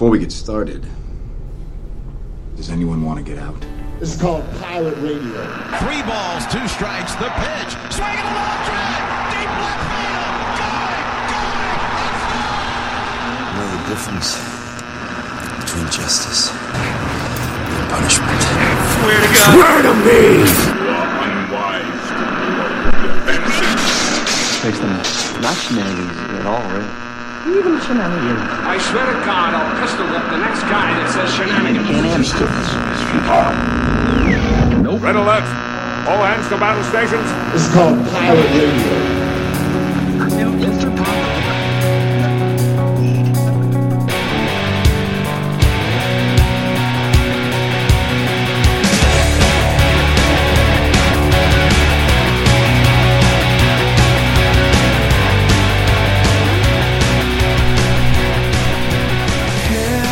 Before we get started, does anyone want to get out? This is called Pirate Radio. Three balls, two strikes, the pitch. Swing and a long drive. Deep left field. Going, going. You know the difference between justice and punishment. Swear to God. Swear to me! unwise to defensive. takes them not shenanigans at all, really. Even shenanigans. I swear to God, I'll pistol whip the next guy that says shenanigans. Can't answer. Red alert! All hands to battle stations. This is called Pirate Radio.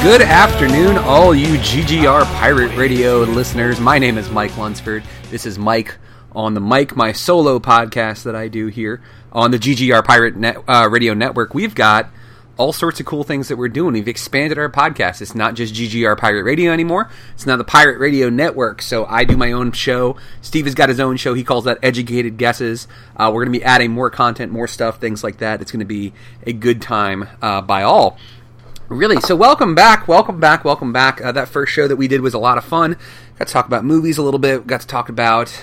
Good afternoon, all you GGR Pirate Radio listeners. My name is Mike Lunsford. This is Mike on the Mike, my solo podcast that I do here on the GGR Pirate Net, uh, Radio Network. We've got all sorts of cool things that we're doing. We've expanded our podcast. It's not just GGR Pirate Radio anymore. It's now the Pirate Radio Network. So I do my own show. Steve has got his own show. He calls that Educated Guesses. Uh, we're going to be adding more content, more stuff, things like that. It's going to be a good time uh, by all. Really, so welcome back, welcome back, welcome back. Uh, that first show that we did was a lot of fun. Got to talk about movies a little bit. Got to talk about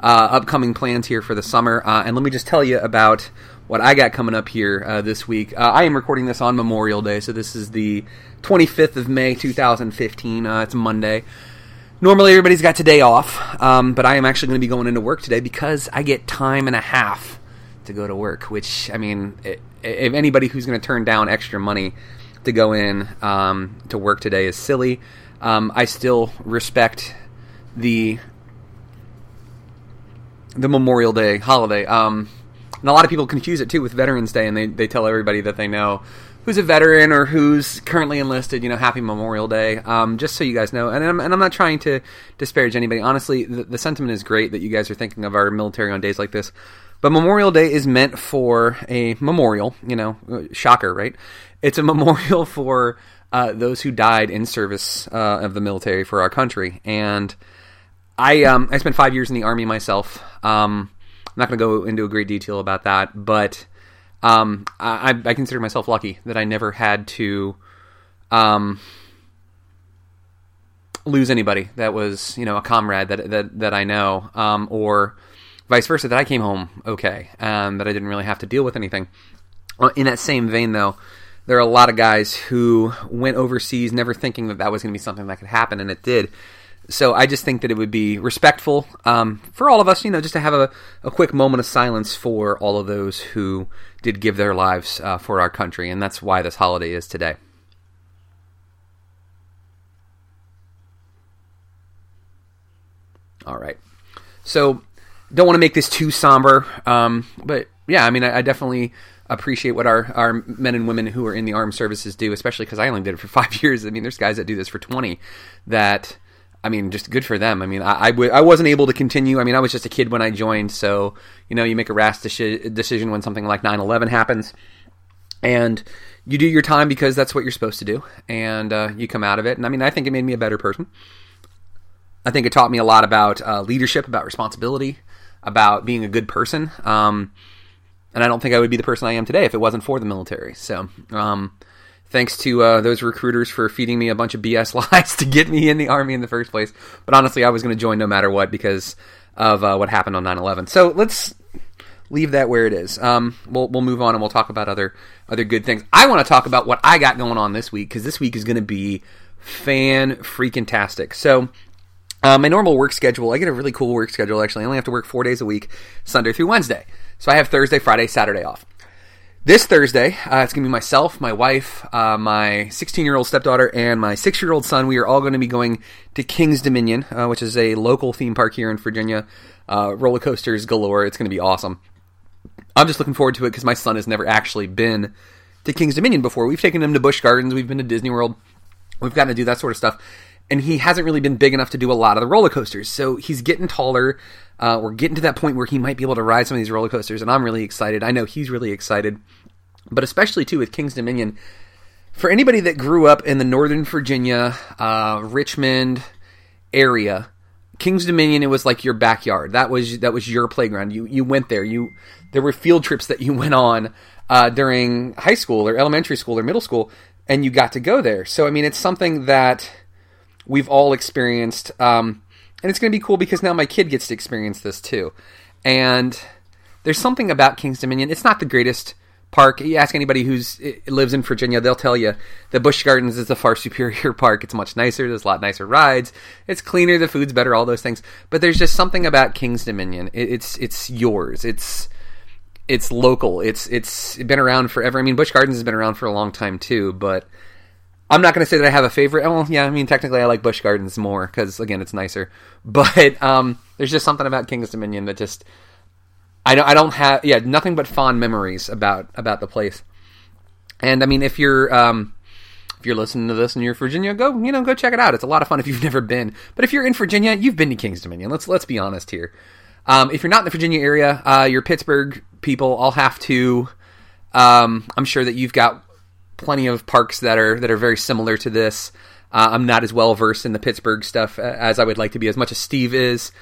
uh, upcoming plans here for the summer. Uh, and let me just tell you about what I got coming up here uh, this week. Uh, I am recording this on Memorial Day, so this is the 25th of May, 2015. Uh, it's Monday. Normally, everybody's got today off, um, but I am actually going to be going into work today because I get time and a half to go to work. Which, I mean, if anybody who's going to turn down extra money to go in um, to work today is silly. Um, I still respect the the Memorial Day holiday. Um, and a lot of people confuse it too with Veterans Day, and they, they tell everybody that they know who's a veteran or who's currently enlisted. You know, Happy Memorial Day. Um, just so you guys know, and I'm, and I'm not trying to disparage anybody. Honestly, the, the sentiment is great that you guys are thinking of our military on days like this. But Memorial Day is meant for a memorial. You know, shocker, right? It's a memorial for uh, those who died in service uh, of the military for our country. And I um, I spent five years in the army myself. Um, I'm not going to go into a great detail about that, but um, I, I consider myself lucky that I never had to um, lose anybody that was you know a comrade that that, that I know, um, or vice versa that I came home okay, um, that I didn't really have to deal with anything. Uh, In that same vein, though, there are a lot of guys who went overseas never thinking that that was going to be something that could happen, and it did. So I just think that it would be respectful um, for all of us, you know, just to have a, a quick moment of silence for all of those who did give their lives uh, for our country, and that's why this holiday is today. All right. So don't want to make this too somber, um, but yeah, I mean, I, I definitely appreciate what our, our men and women who are in the armed services do, especially because I only did it for five years. I mean, there's guys that do this for 20 that, I mean, just good for them. I mean, I I, w- I wasn't able to continue. I mean, I was just a kid when I joined, so, you know, you make a rash deci- decision when something like 9 11 happens, and you do your time because that's what you're supposed to do, and uh, you come out of it. And I mean, I think it made me a better person. I think it taught me a lot about uh, leadership, about responsibility, about being a good person. Um, and I don't think I would be the person I am today if it wasn't for the military. So, um, thanks to uh, those recruiters for feeding me a bunch of BS lies to get me in the army in the first place. But honestly, I was going to join no matter what because of uh, what happened on 9/11. So let's leave that where it is. Um, we'll we'll move on and we'll talk about other other good things. I want to talk about what I got going on this week because this week is going to be fan freaking tastic. So. Uh, my normal work schedule, I get a really cool work schedule actually. I only have to work four days a week, Sunday through Wednesday. So I have Thursday, Friday, Saturday off. This Thursday, uh, it's going to be myself, my wife, uh, my 16 year old stepdaughter, and my six year old son. We are all going to be going to Kings Dominion, uh, which is a local theme park here in Virginia. Uh, roller coasters galore. It's going to be awesome. I'm just looking forward to it because my son has never actually been to Kings Dominion before. We've taken him to Busch Gardens, we've been to Disney World, we've gotten to do that sort of stuff. And he hasn't really been big enough to do a lot of the roller coasters. So he's getting taller. Uh, we're getting to that point where he might be able to ride some of these roller coasters, and I'm really excited. I know he's really excited. But especially, too, with Kings Dominion, for anybody that grew up in the Northern Virginia, uh, Richmond area, Kings Dominion, it was like your backyard. That was that was your playground. You you went there. You there were field trips that you went on uh, during high school or elementary school or middle school, and you got to go there. So I mean, it's something that we've all experienced, um, and it's going to be cool because now my kid gets to experience this too. And there's something about Kings Dominion. It's not the greatest park. You ask anybody who's lives in Virginia, they'll tell you the Busch Gardens is a far superior park. It's much nicer. There's a lot nicer rides. It's cleaner. The food's better. All those things. But there's just something about Kings Dominion. It, it's it's yours. It's it's local. It's it's been around forever. I mean, Busch Gardens has been around for a long time too. But I'm not going to say that I have a favorite. Well, yeah, I mean, technically, I like Busch Gardens more because again, it's nicer. But um, there's just something about Kings Dominion that just I don't, I don't have yeah nothing but fond memories about about the place. And I mean, if you're um, if you're listening to this and you're Virginia, go you know go check it out. It's a lot of fun if you've never been. But if you're in Virginia, you've been to Kings Dominion. Let's let's be honest here. Um, if you're not in the Virginia area, uh, you're Pittsburgh people. I'll have to. Um, I'm sure that you've got plenty of parks that are that are very similar to this. Uh, I'm not as well versed in the Pittsburgh stuff as I would like to be, as much as Steve is.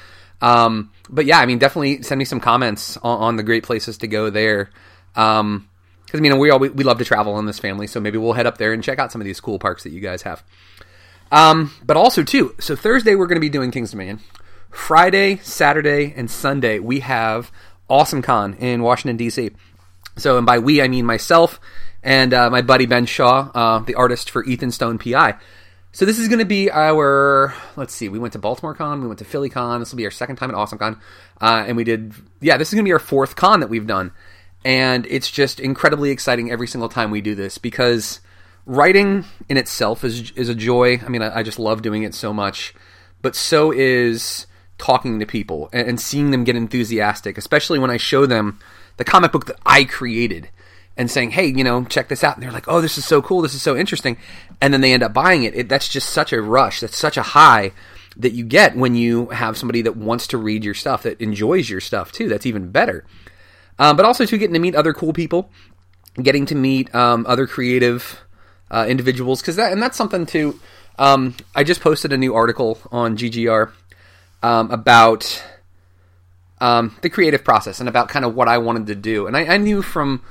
Um, but yeah, I mean, definitely send me some comments on, on the great places to go there. Um, because I mean, we all we, we love to travel in this family, so maybe we'll head up there and check out some of these cool parks that you guys have. Um, but also too, so Thursday we're going to be doing Kings Dominion. Friday, Saturday, and Sunday we have Awesome Con in Washington D.C. So, and by we I mean myself and uh, my buddy Ben Shaw, uh, the artist for Ethan Stone PI. So this is going to be our. Let's see. We went to Baltimore Con. We went to Philly Con. This will be our second time at Awesome Con, uh, and we did. Yeah, this is going to be our fourth con that we've done, and it's just incredibly exciting every single time we do this because writing in itself is is a joy. I mean, I, I just love doing it so much, but so is talking to people and, and seeing them get enthusiastic, especially when I show them the comic book that I created and saying, "Hey, you know, check this out." And they're like, "Oh, this is so cool. This is so interesting." And then they end up buying it. it. That's just such a rush. That's such a high that you get when you have somebody that wants to read your stuff, that enjoys your stuff too. That's even better. Um, but also, too, getting to meet other cool people, getting to meet um, other creative uh, individuals, because that and that's something too. Um, I just posted a new article on GGR um, about um, the creative process and about kind of what I wanted to do, and I, I knew from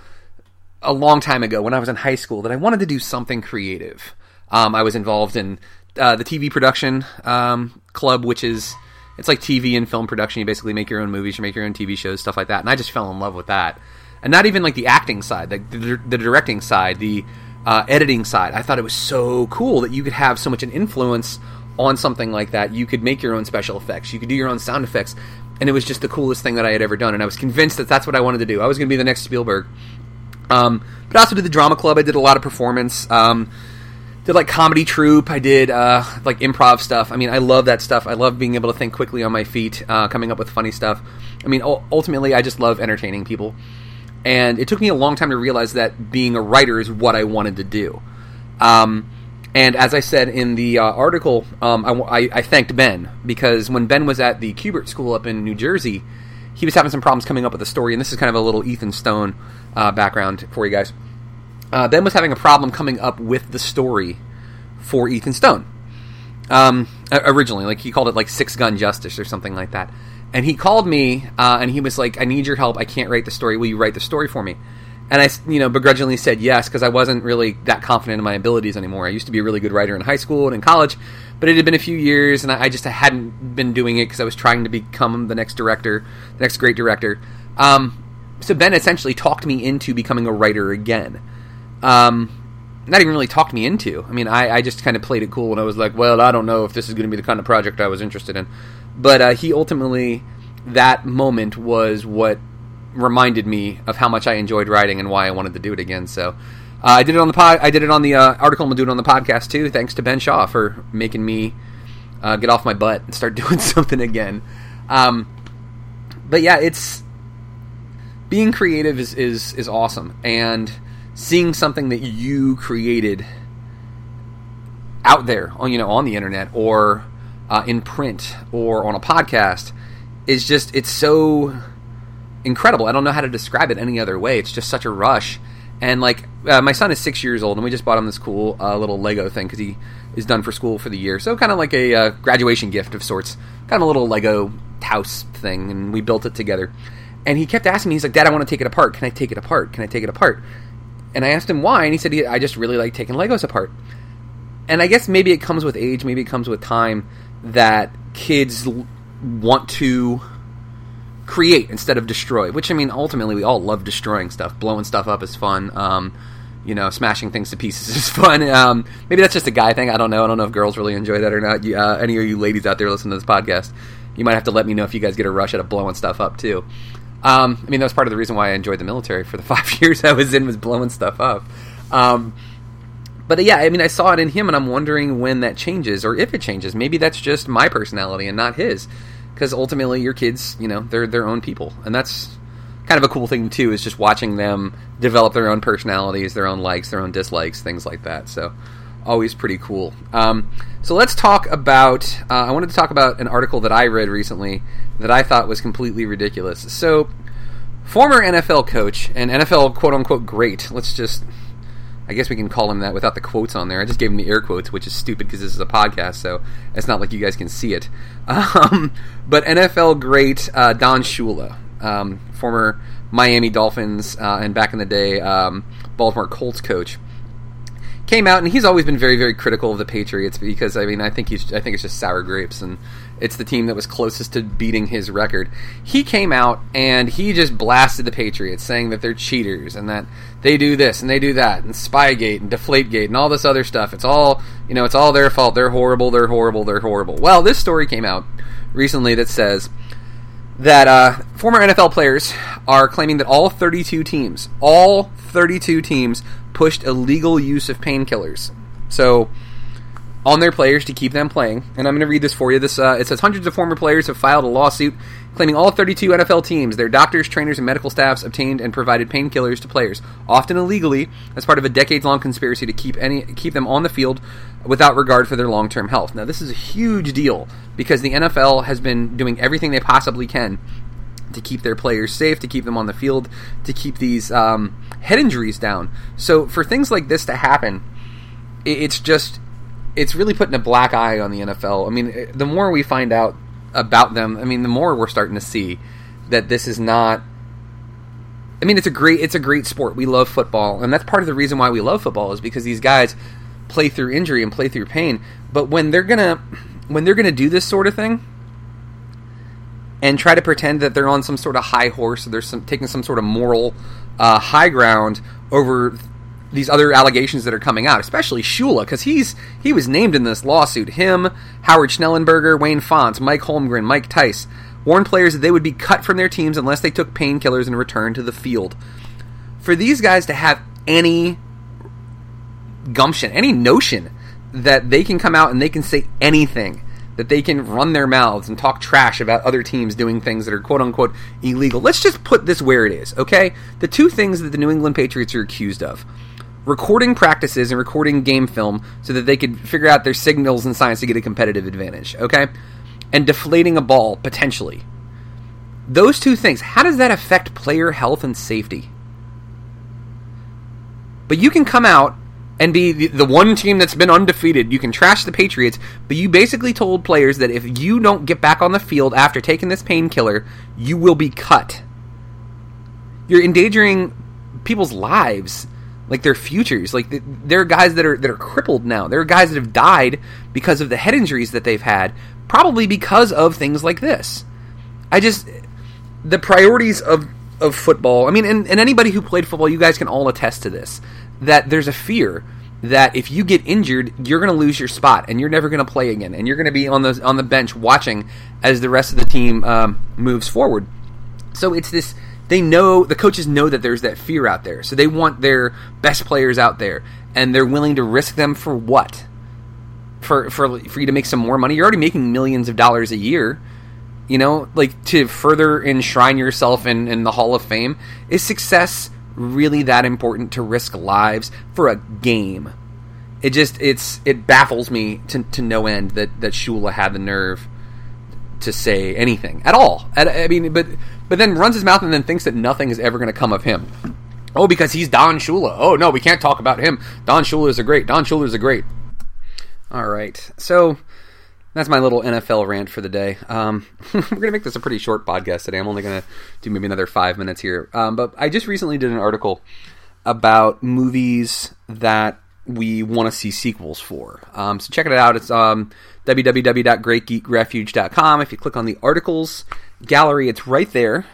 a long time ago when I was in high school that I wanted to do something creative. Um, I was involved in uh, the TV production um, club, which is it's like TV and film production. You basically make your own movies, you make your own TV shows, stuff like that. And I just fell in love with that. And not even like the acting side, the, the, the directing side, the uh, editing side. I thought it was so cool that you could have so much an influence on something like that. You could make your own special effects, you could do your own sound effects, and it was just the coolest thing that I had ever done. And I was convinced that that's what I wanted to do. I was going to be the next Spielberg. Um, but I also did the drama club. I did a lot of performance. Um, did like comedy troupe. I did uh, like improv stuff. I mean, I love that stuff. I love being able to think quickly on my feet, uh, coming up with funny stuff. I mean, ultimately, I just love entertaining people. And it took me a long time to realize that being a writer is what I wanted to do. Um, and as I said in the uh, article, um, I, I, thanked Ben because when Ben was at the Kubert School up in New Jersey, he was having some problems coming up with a story. And this is kind of a little Ethan Stone uh, background for you guys. Uh, ben was having a problem coming up with the story for Ethan Stone. Um, originally, like he called it like Six Gun Justice or something like that. And he called me uh, and he was like, "I need your help. I can't write the story. Will you write the story for me?" And I, you know, begrudgingly said yes because I wasn't really that confident in my abilities anymore. I used to be a really good writer in high school and in college, but it had been a few years, and I, I just hadn't been doing it because I was trying to become the next director, the next great director. Um, so Ben essentially talked me into becoming a writer again. Um, not even really talked me into. I mean, I, I just kind of played it cool, and I was like, well, I don't know if this is going to be the kind of project I was interested in. But uh, he ultimately, that moment was what reminded me of how much I enjoyed writing and why I wanted to do it again. So uh, I did it on the pod. I did it on the uh, article. I'm gonna do it on the podcast too. Thanks to Ben Shaw for making me uh, get off my butt and start doing something again. Um, but yeah, it's being creative is, is is awesome, and seeing something that you created out there on you know on the internet or uh, in print or on a podcast is just it's so incredible. I don't know how to describe it any other way. It's just such a rush, And like uh, my son is six years old, and we just bought him this cool uh, little Lego thing because he is done for school for the year. So kind of like a uh, graduation gift of sorts, kind of a little Lego house thing, and we built it together. And he kept asking me, he's like, "Dad, I want to take it apart. Can I take it apart? Can I take it apart?" And I asked him why, and he said, "I just really like taking Legos apart." And I guess maybe it comes with age, maybe it comes with time that kids want to create instead of destroy. Which I mean, ultimately, we all love destroying stuff. Blowing stuff up is fun. Um, you know, smashing things to pieces is fun. Um, maybe that's just a guy thing. I don't know. I don't know if girls really enjoy that or not. You- Uh, any of you ladies out there listening to this podcast, you might have to let me know if you guys get a rush out of blowing stuff up too. Um, I mean, that was part of the reason why I enjoyed the military for the five years I was in was blowing stuff up. Um, but yeah, I mean, I saw it in him, and I'm wondering when that changes or if it changes. Maybe that's just my personality and not his, because ultimately, your kids, you know, they're their own people, and that's kind of a cool thing too. Is just watching them develop their own personalities, their own likes, their own dislikes, things like that. So, always pretty cool. Um, so let's talk about. Uh, I wanted to talk about an article that I read recently that I thought was completely ridiculous. So, former NFL coach and NFL quote unquote great. Let's just I guess we can call him that without the quotes on there. I just gave him the air quotes, which is stupid because this is a podcast, so it's not like you guys can see it. Um, but NFL great uh, Don Shula, um, former Miami Dolphins uh, and back in the day um, Baltimore Colts coach, came out and he's always been very, very critical of the Patriots because I mean I think he's I think it's just sour grapes and it's the team that was closest to beating his record. He came out and he just blasted the Patriots, saying that they're cheaters and that they do this and they do that and Spygate and Deflategate and all this other stuff. It's all you know, it's all their fault. They're horrible. They're horrible. They're horrible. Well, this story came out recently that says that uh, former NFL players are claiming that all 32 teams, all 32 teams, pushed illegal use of painkillers. So on their players to keep them playing. And I'm going to read this for you. This uh, it says hundreds of former players have filed a lawsuit claiming all 32 NFL teams, their doctors, trainers, and medical staffs obtained and provided painkillers to players, often illegally, as part of a decades-long conspiracy to keep any keep them on the field without regard for their long-term health. Now, this is a huge deal because the NFL has been doing everything they possibly can to keep their players safe, to keep them on the field, to keep these um, head injuries down. So, for things like this to happen, it's just it's really putting a black eye on the NFL. I mean, eh, the more we find out about them, I mean, the more we're starting to see that this is not. I mean, it's a great it's a great sport. We love football, and that's part of the reason why we love football is because these guys play through injury and play through pain. But when they're gonna when they're gonna do this sort of thing and try to pretend that they're on some sort of high horse, or they're some, taking some sort of moral uh, high ground over these other allegations that are coming out, especially Shula, because he's he was named in this lawsuit. Him, Howard Schnellenberger, Wayne Fontes, Mike Holmgren, Mike Tice warned players that they would be cut from their teams unless they took painkillers and returned to the field. For these guys to have any gumption, any notion that they can come out and they can say anything, that they can run their mouths and talk trash about other teams doing things that are quote unquote illegal. Let's just put this where it is, okay? The two things that the New England Patriots are accused of recording practices and recording game film so that they could figure out their signals and science to get a competitive advantage, okay? And deflating a ball, potentially. Those two things, how does that affect player health and safety? But you can come out and be the, the one team that's been undefeated. You can trash the Patriots, but you basically told players that if you don't get back on the field after taking this painkiller, you will be cut. You're endangering people's lives, like their futures. Like th- there are guys that are that are crippled now. There are guys that have died because of the head injuries that they've had, probably because of things like this. I just the priorities of of football. I mean, and, and anybody who played football, you guys can all attest to this. That there's a fear that if you get injured, you're going to lose your spot and you're never going to play again, and you're going to be on the on the bench watching as the rest of the team um, moves forward. So it's this. They know the coaches know that there's that fear out there, so they want their best players out there, and they're willing to risk them for what? For for for you to make some more money. You're already making millions of dollars a year you know like to further enshrine yourself in, in the hall of fame is success really that important to risk lives for a game it just it's it baffles me to, to no end that that shula had the nerve to say anything at all At- i mean but but then runs his mouth and then thinks that nothing is ever going to come of him Oh, because he's Don Shula. Oh no, we can't talk about him. Don Shula is a great. Don Shula is a great. All right, so that's my little NFL rant for the day. Um, we're gonna make this a pretty short podcast today. I'm only gonna do maybe another five minutes here. Um, but I just recently did an article about movies that we want to see sequels for. Um, so check it out. It's um, www.greatgeekrefuge.com. If you click on the articles gallery, it's right there.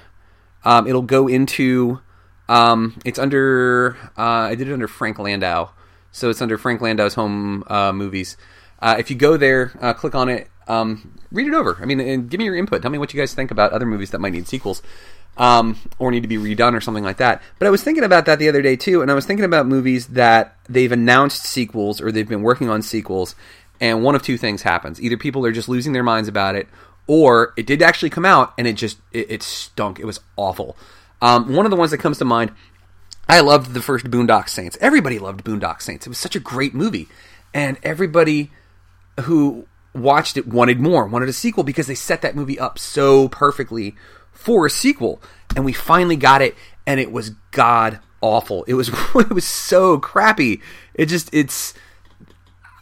Um, it'll go into. Um, it's under. Uh, I did it under Frank Landau, so it's under Frank Landau's home uh, movies. Uh, if you go there, uh, click on it, um, read it over. I mean, and give me your input. Tell me what you guys think about other movies that might need sequels. Um, or need to be redone or something like that. But I was thinking about that the other day too, and I was thinking about movies that they've announced sequels or they've been working on sequels, and one of two things happens: either people are just losing their minds about it, or it did actually come out and it just it, it stunk. It was awful. Um, one of the ones that comes to mind, I loved the first Boondock Saints. Everybody loved Boondock Saints. It was such a great movie, and everybody who watched it wanted more, wanted a sequel because they set that movie up so perfectly for a sequel, and we finally got it, and it was god awful. It was it was so crappy. It just it's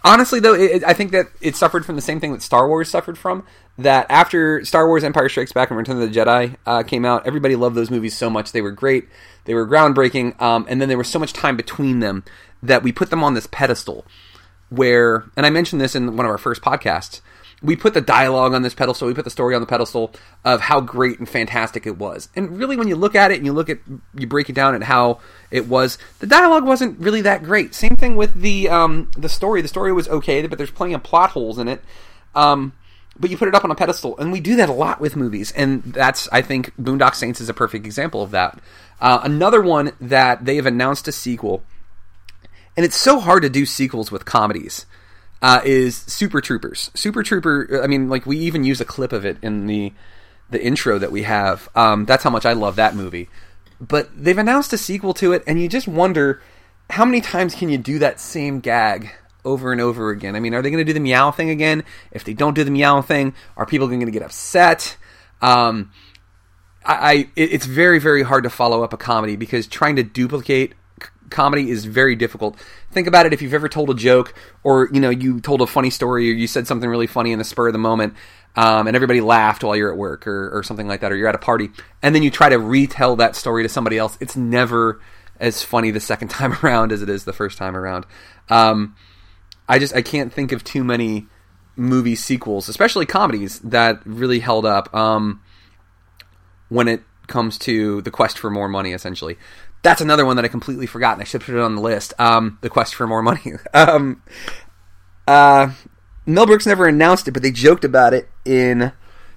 honestly though it, I think that it suffered from the same thing that Star Wars suffered from. That after Star Wars: Empire Strikes Back and Return of the Jedi uh, came out, everybody loved those movies so much. They were great, they were groundbreaking, um, and then there was so much time between them that we put them on this pedestal. Where, and I mentioned this in one of our first podcasts, we put the dialogue on this pedestal, we put the story on the pedestal of how great and fantastic it was. And really, when you look at it and you look at, you break it down at how it was, the dialogue wasn't really that great. Same thing with the um, the story. The story was okay, but there's plenty of plot holes in it. Um, but you put it up on a pedestal, and we do that a lot with movies, and that's I think Boondock Saints is a perfect example of that. Uh, another one that they have announced a sequel, and it's so hard to do sequels with comedies uh, is Super Troopers. Super Trooper. I mean, like we even use a clip of it in the the intro that we have. Um, that's how much I love that movie. But they've announced a sequel to it, and you just wonder how many times can you do that same gag over and over again? I mean, are they going to do the meow thing again? If they don't do the meow thing, are people going to get upset? Um, I, I it's very very hard to follow up a comedy because trying to duplicate comedy is very difficult. Think about it if you've ever told a joke or you know you told a funny story or you said something really funny in the spur of the moment um, and everybody laughed while you're at work or, or something like that or you're at a party and then you try to retell that story to somebody else. It's never as funny the second time around as it is the first time around. Um, I just I can't think of too many movie sequels, especially comedies, that really held up um, when it comes to the quest for more money. Essentially, that's another one that I completely forgot, and I should put it on the list. Um, the quest for more money. um, uh, Mel Brooks never announced it, but they joked about it in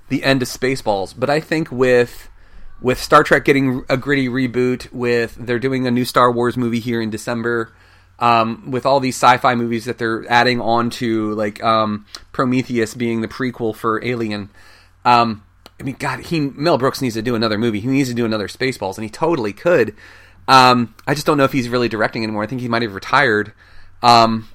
the end of Spaceballs. But I think with with Star Trek getting a gritty reboot, with they're doing a new Star Wars movie here in December, um, with all these sci-fi movies that they're adding on to, like um, Prometheus being the prequel for Alien. Um, I mean, God, he Mel Brooks needs to do another movie. He needs to do another Spaceballs, and he totally could. Um, I just don't know if he's really directing anymore. I think he might have retired. Um,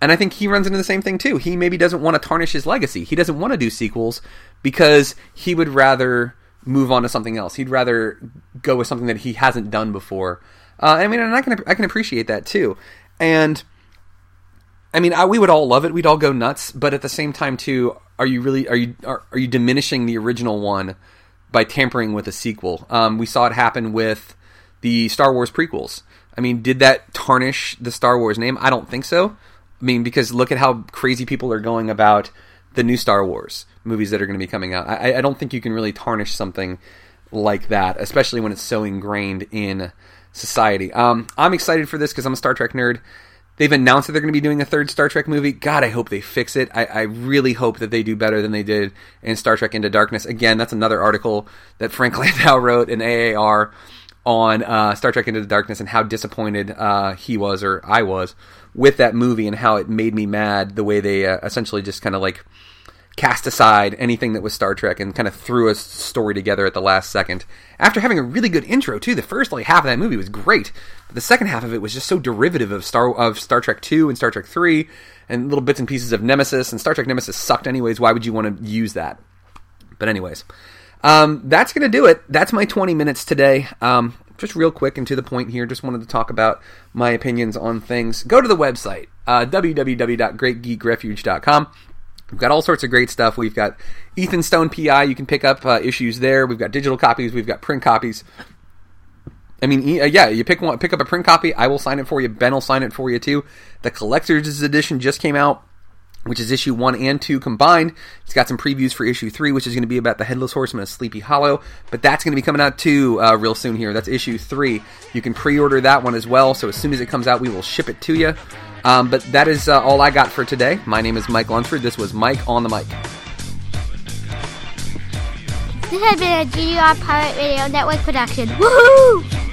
and I think he runs into the same thing too. He maybe doesn't want to tarnish his legacy. He doesn't want to do sequels because he would rather move on to something else. He'd rather go with something that he hasn't done before. Uh, I mean, and I can I can appreciate that too. And I mean, I, we would all love it. We'd all go nuts. But at the same time, too, are you really are you are, are you diminishing the original one by tampering with a sequel? Um, we saw it happen with the Star Wars prequels. I mean, did that tarnish the Star Wars name? I don't think so. I mean, because look at how crazy people are going about the new Star Wars movies that are going to be coming out. I, I don't think you can really tarnish something like that, especially when it's so ingrained in society. Um, I'm excited for this because I'm a Star Trek nerd. They've announced that they're going to be doing a third Star Trek movie. God, I hope they fix it. I, I, really hope that they do better than they did in Star Trek Into Darkness. Again, that's another article that Frank Landau wrote in AAR on uh, Star Trek Into the Darkness and how disappointed uh, he was or I was with that movie and how it made me mad the way they uh, essentially just kind of like cast aside anything that was Star Trek and kind of threw a story together at the last second after having a really good intro too. The first like half of that movie was great, but the second half of it was just so derivative of Star of Star Trek Two and Star Trek Three and little bits and pieces of Nemesis and Star Trek Nemesis sucked anyways. Why would you want to use that? But anyways. Um, that's going to do it. That's my 20 minutes today. Um, just real quick and to the point here, just wanted to talk about my opinions on things. Go to the website, uh, www.greatgeekrefuge.com. We've got all sorts of great stuff. We've got Ethan Stone PI. You can pick up uh, issues there. We've got digital copies. We've got print copies. I mean, uh, yeah, you pick one, pick up a print copy. I will sign it for you. Ben will sign it for you too. The collector's edition just came out, which is issue one and two combined. It's got some previews for issue three, which is going to be about the headless horseman of Sleepy Hollow. But that's going to be coming out too uh, real soon. Here, that's issue three. You can pre-order that one as well. So as soon as it comes out, we will ship it to you. Um, but that is uh, all I got for today. My name is Mike Lunsford. This was Mike on the mic. This has been a GGR Pirate Radio Network production. Woohoo!